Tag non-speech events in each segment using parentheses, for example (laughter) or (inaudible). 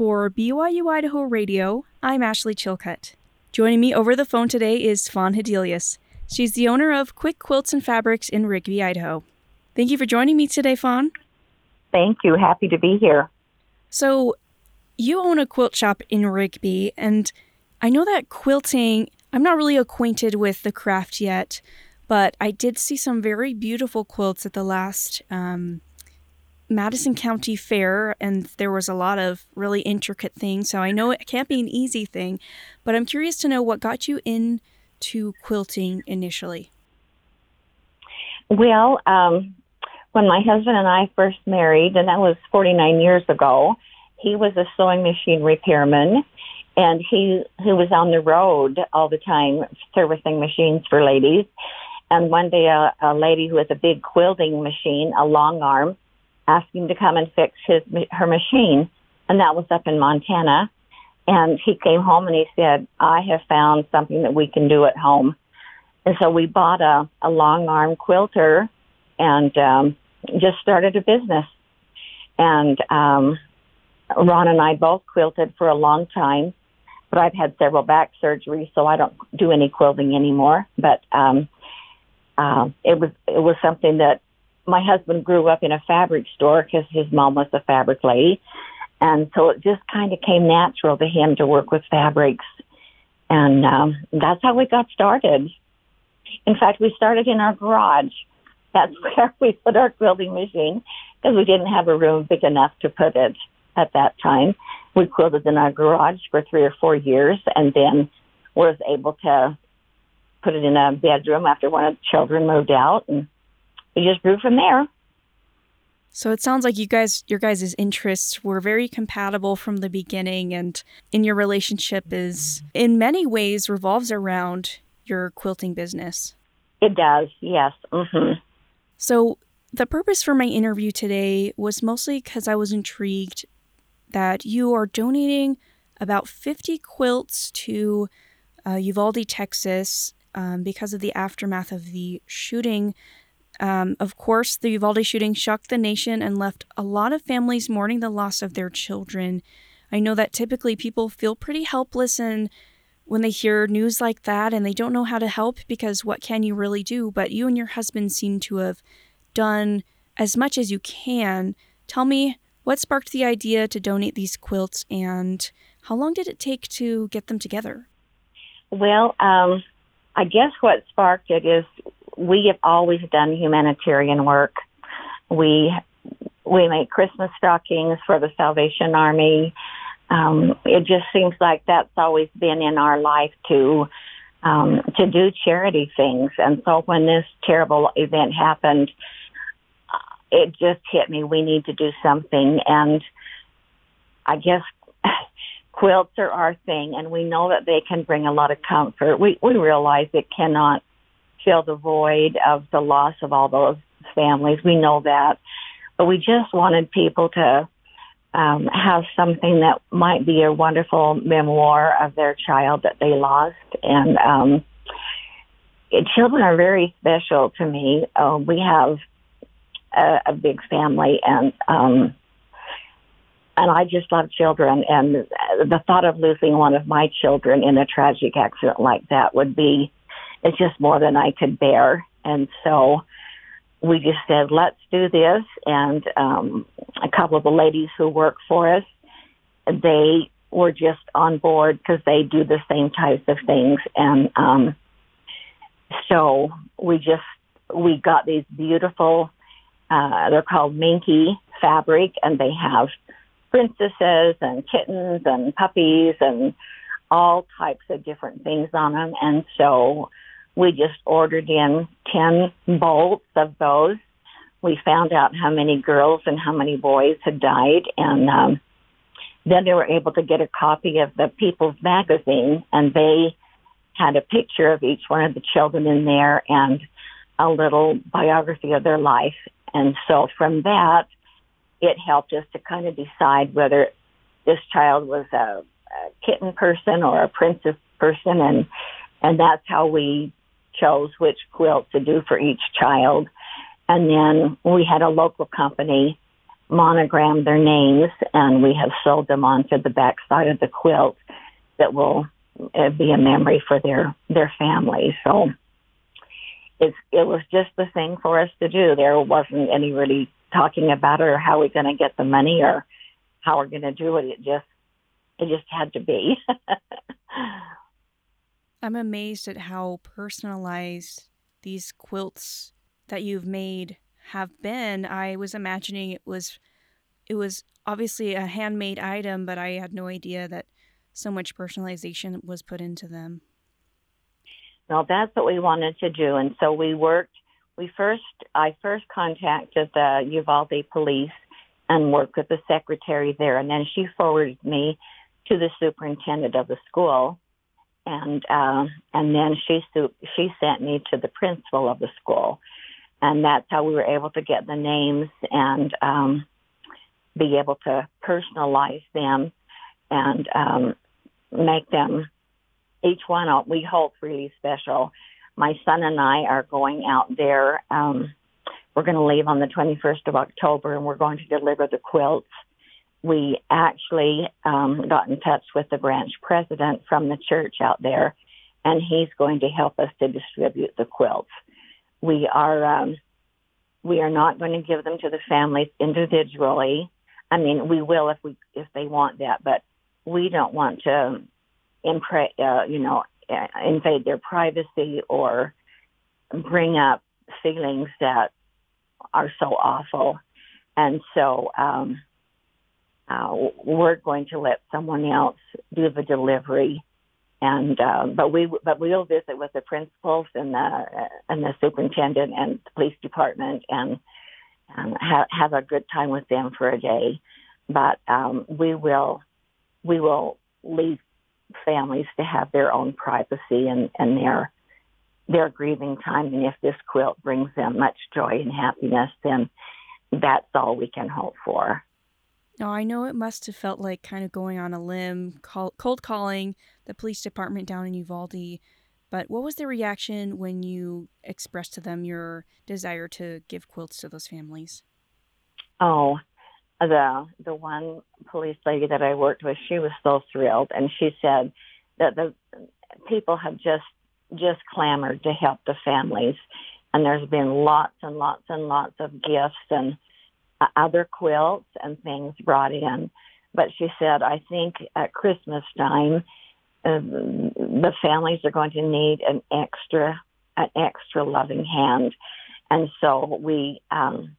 For BYU Idaho Radio, I'm Ashley Chilcutt. Joining me over the phone today is Fawn Hedelius. She's the owner of Quick Quilts and Fabrics in Rigby, Idaho. Thank you for joining me today, Fawn. Thank you. Happy to be here. So, you own a quilt shop in Rigby, and I know that quilting, I'm not really acquainted with the craft yet, but I did see some very beautiful quilts at the last um, Madison County Fair, and there was a lot of really intricate things. So I know it can't be an easy thing, but I'm curious to know what got you into quilting initially. Well, um, when my husband and I first married, and that was 49 years ago, he was a sewing machine repairman, and he he was on the road all the time servicing machines for ladies. And one day, a, a lady who has a big quilting machine, a long arm, him to come and fix his her machine, and that was up in Montana. And he came home and he said, "I have found something that we can do at home." And so we bought a, a long arm quilter and um, just started a business. And um, Ron and I both quilted for a long time, but I've had several back surgeries, so I don't do any quilting anymore. But um, uh, it was it was something that my husband grew up in a fabric store because his mom was a fabric lady. And so it just kind of came natural to him to work with fabrics. And um, that's how we got started. In fact, we started in our garage. That's (laughs) where we put our quilting machine because we didn't have a room big enough to put it at that time. We quilted in our garage for three or four years and then was able to put it in a bedroom after one of the children moved out and we just grew from there. So it sounds like you guys, your guys' interests were very compatible from the beginning, and in your relationship is in many ways revolves around your quilting business. It does, yes. Mm-hmm. So the purpose for my interview today was mostly because I was intrigued that you are donating about 50 quilts to uh, Uvalde, Texas, um, because of the aftermath of the shooting um, of course, the Uvalde shooting shocked the nation and left a lot of families mourning the loss of their children. I know that typically people feel pretty helpless and when they hear news like that and they don't know how to help because what can you really do? But you and your husband seem to have done as much as you can. Tell me what sparked the idea to donate these quilts and how long did it take to get them together? Well, um, I guess what sparked it is we have always done humanitarian work. We we make Christmas stockings for the Salvation Army. Um, it just seems like that's always been in our life to um, to do charity things. And so when this terrible event happened, uh, it just hit me. We need to do something. And I guess (laughs) quilts are our thing, and we know that they can bring a lot of comfort. We we realize it cannot fill the void of the loss of all those families. We know that. But we just wanted people to um, have something that might be a wonderful memoir of their child that they lost. And um, it, children are very special to me. Uh, we have a, a big family, and um, and I just love children. And the thought of losing one of my children in a tragic accident like that would be it's just more than I could bear. And so we just said, let's do this. And um, a couple of the ladies who work for us, they were just on board because they do the same types of things. And um, so we just, we got these beautiful, uh, they're called Minky fabric, and they have princesses and kittens and puppies and all types of different things on them. And so we just ordered in 10 bolts of those. We found out how many girls and how many boys had died, and um, then they were able to get a copy of the People's Magazine, and they had a picture of each one of the children in there and a little biography of their life. And so from that, it helped us to kind of decide whether this child was a, a kitten person or a princess person, and and that's how we chose which quilt to do for each child. And then we had a local company monogram their names, and we have sewed them onto the back side of the quilt that will uh, be a memory for their their family. So it's it was just the thing for us to do. There wasn't any really talking about it or how we're going to get the money or how we're going to do it. It just it just had to be. (laughs) I'm amazed at how personalized these quilts that you've made have been. I was imagining it was it was obviously a handmade item, but I had no idea that so much personalization was put into them. Well, that's what we wanted to do, and so we worked. We first, I first contacted the Uvalde police and worked with the secretary there, and then she forwarded me to the superintendent of the school, and uh, and then she she sent me to the principal of the school, and that's how we were able to get the names and um, be able to personalize them and um, make them each one we hope really special. My son and I are going out there. Um, we're going to leave on the 21st of October, and we're going to deliver the quilts. We actually um, got in touch with the branch president from the church out there, and he's going to help us to distribute the quilts. We are um, we are not going to give them to the families individually. I mean, we will if we if they want that, but we don't want to impre- uh, you know uh, invade their privacy or bring up feelings that are so awful. And so um, uh, we're going to let someone else do the delivery. And uh, but we but we'll visit with the principals and the and the superintendent and the police department and, and have have a good time with them for a day. But um, we will we will leave families to have their own privacy and, and their their grieving time. And if this quilt brings them much joy and happiness, then that's all we can hope for. Now, I know it must have felt like kind of going on a limb, cold calling the police department down in Uvalde. But what was the reaction when you expressed to them your desire to give quilts to those families? Oh, the the one police lady that I worked with, she was so thrilled, and she said that the people have just just clamored to help the families, and there's been lots and lots and lots of gifts and other quilts and things brought in. But she said, I think at Christmas time, um, the families are going to need an extra an extra loving hand, and so we um,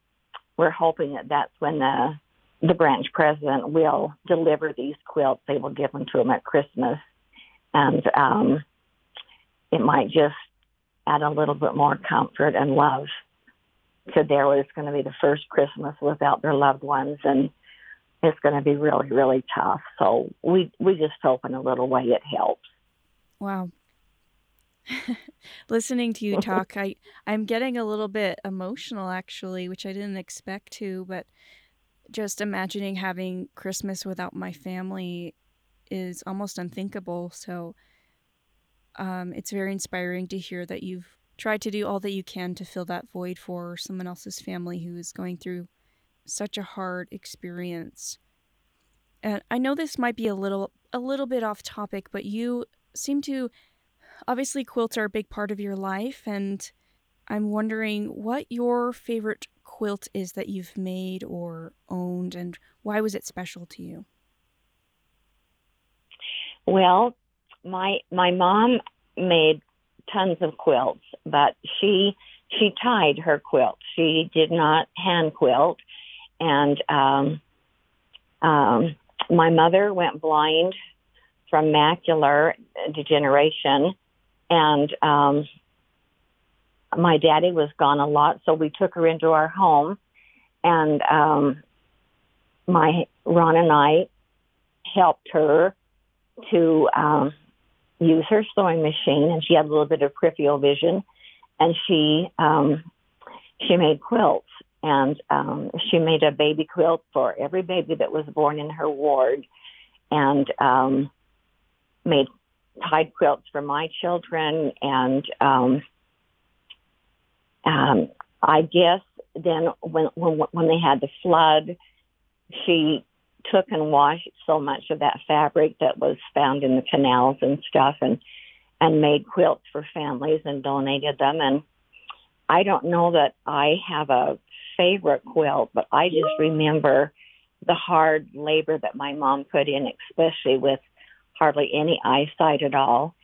we're hoping that that's when the the branch president will deliver these quilts. They will give them to them at Christmas, and um, it might just add a little bit more comfort and love to there was going to be the first Christmas without their loved ones, and it's going to be really, really tough. So we we just hope in a little way it helps. Wow. (laughs) Listening to you talk, (laughs) I I'm getting a little bit emotional actually, which I didn't expect to, but just imagining having Christmas without my family is almost unthinkable. So um, it's very inspiring to hear that you've tried to do all that you can to fill that void for someone else's family who is going through such a hard experience. And I know this might be a little a little bit off topic, but you seem to obviously quilts are a big part of your life and I'm wondering what your favorite quilt is that you've made or owned and why was it special to you? Well, my my mom made tons of quilts, but she she tied her quilt. She did not hand quilt, and um, um, my mother went blind from macular degeneration, and um, my daddy was gone a lot, so we took her into our home, and um, my Ron and I helped her to um, use her sewing machine, and she had a little bit of peripheral vision, and she um, she made quilts, and um, she made a baby quilt for every baby that was born in her ward, and um, made tied quilts for my children, and um, um, I guess then when when when they had the flood, she took and washed so much of that fabric that was found in the canals and stuff and and made quilts for families and donated them and I don't know that I have a favorite quilt, but I just remember the hard labor that my mom put in, especially with hardly any eyesight at all.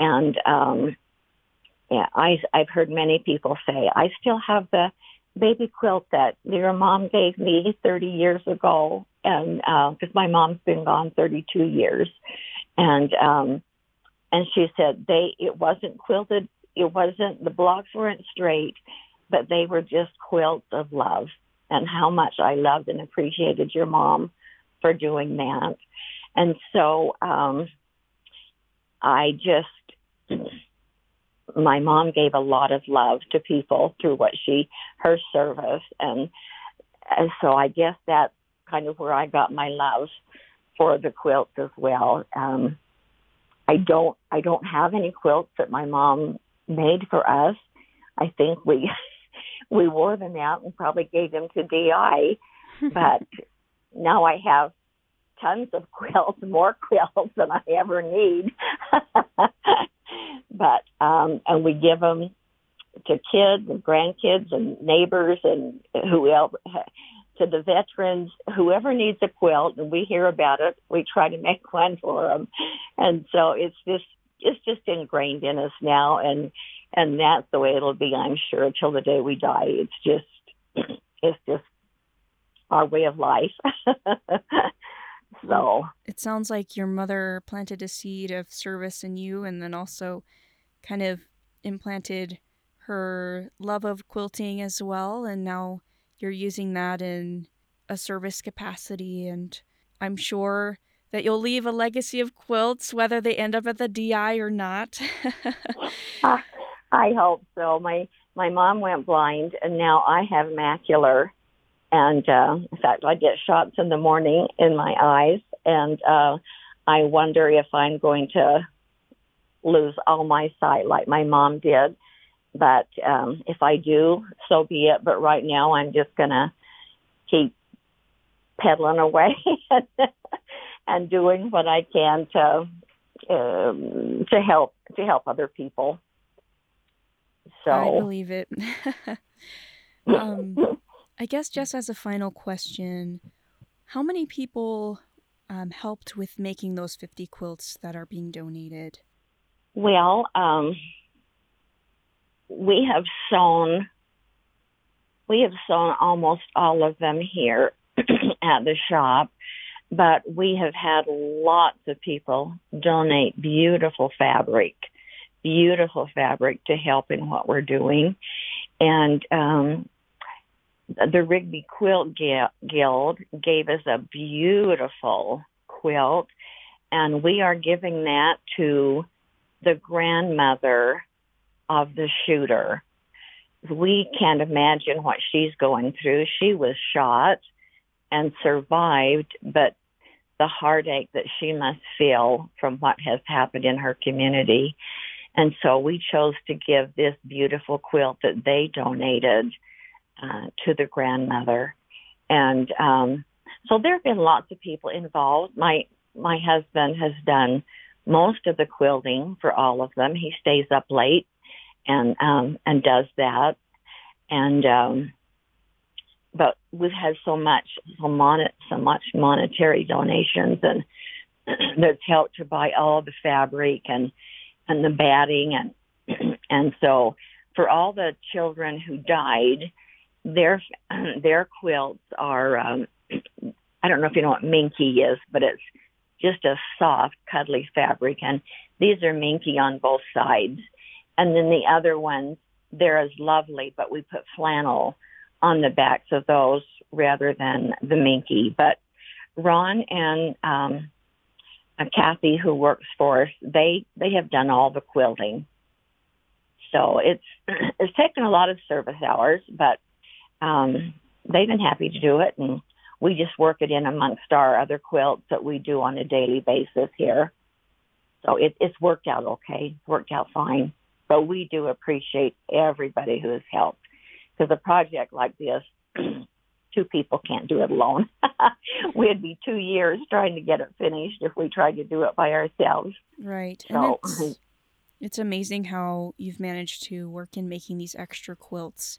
And um yeah, I I've heard many people say I still have the baby quilt that your mom gave me 30 years ago, and because uh, my mom's been gone 32 years, and um, and she said they it wasn't quilted, it wasn't the blocks weren't straight, but they were just quilts of love, and how much I loved and appreciated your mom for doing that, and so um, I just my mom gave a lot of love to people through what she her service and, and so I guess that's kind of where I got my love for the quilts as well. Um, I don't I don't have any quilts that my mom made for us. I think we (laughs) we wore them out and probably gave them to DI, (laughs) but now I have tons of (laughs) quilts, more quilts than I ever need. But um, and we give them to kids and grandkids and neighbors and who else to the veterans, whoever needs a quilt, and we hear about it, we try to make (laughs) one for them, and so it's just it's just ingrained in us now, and and that's the way it'll be, I'm sure, until the day we die. It's just (clears throat) it's just our way of life. (laughs) so it sounds like your mother planted a seed of service in you, and then also kind of implanted her love of quilting as well. And now you're using that in a service capacity. And I'm sure that you'll leave a legacy of quilts, whether they end up at the DI or not. uh, (laughs) I hope so. My my mom went blind, and now I have macular. And uh, in fact, I get shots in the morning in my eyes, and uh, I wonder if I'm going to lose all my sight like my mom did. But um, if I do, so be it. But right now, I'm just gonna keep pedaling away (laughs) and doing what I can to um, to help to help other people. So I believe it. (laughs) um, (laughs) I guess just as a final question, how many people um, helped with making those 50 quilts that are being donated? Well, um, we have sewn we have sewn almost all of them here (clears throat) at the shop, but we have had lots of people donate beautiful fabric, beautiful fabric to help in what we're doing. And um, the Rigby Quilt Guild gave us a beautiful quilt, and we are giving that to the grandmother of the shooter. We can't imagine what she's going through. She was shot and survived, but the heartache that she must feel from what has happened in her community. And so we chose to give this beautiful quilt that they donated uh, to the grandmother. And um, so there have been lots of people involved. My my husband has done most of the quilting for all of them. He stays up late and um, and does that. And um, but we've had so much so, mon- so much monetary donations and (clears throat) that's helped to buy all the fabric and and the batting and (clears throat) and so for all the children who died, their (clears throat) their quilts are um, (clears throat) I don't know if you know what minky is, but it's just a soft, cuddly fabric, and these are minky on both sides. And then the other ones, they're as lovely, but we put flannel on the backs of those rather than the minky. But Ron and um, uh, Kathy, who works for us, they they have done all the quilting. So it's (clears throat) it's taken a lot of service hours, but um, they've been happy to do it, and we just work it in amongst our other quilts that we do on a daily basis here. So it, it's worked out okay, it's worked out fine. But we do appreciate everybody who has helped because a project like this (clears throat) two people can't do it alone. (laughs) We'd be two years trying to get it finished if we tried to do it by ourselves. Right. So, and (clears throat) it's, it's amazing how you've managed to work in making these extra quilts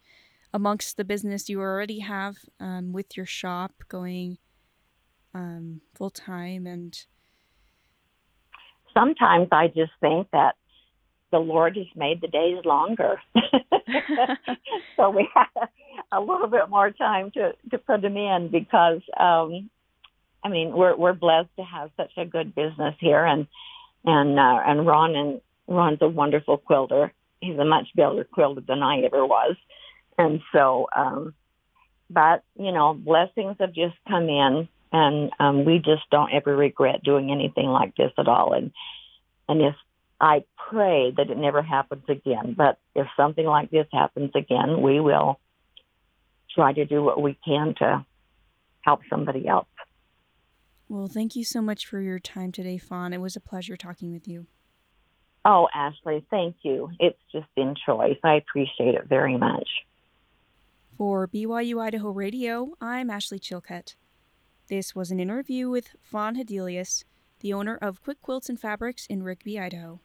amongst the business you already have um, with your shop going um, full time and sometimes I just think that the Lord has made the days longer. (laughs) so we have a little bit more time to, to put them in because, um, I mean, we're, we're blessed to have such a good business here and, and, uh, and Ron and Ron's a wonderful quilter. He's a much better quilter than I ever was. And so, um, but you know, blessings have just come in and, um, we just don't ever regret doing anything like this at all. And, and if I pray that it never happens again. But if something like this happens again, we will try to do what we can to help somebody else. Well, thank you so much for your time today, Fawn. It was a pleasure talking with you. Oh, Ashley, thank you. It's just been choice. I appreciate it very much. For BYU Idaho Radio, I'm Ashley Chilcutt. This was an interview with Fawn Hedelius, the owner of Quick Quilts and Fabrics in Rigby, Idaho.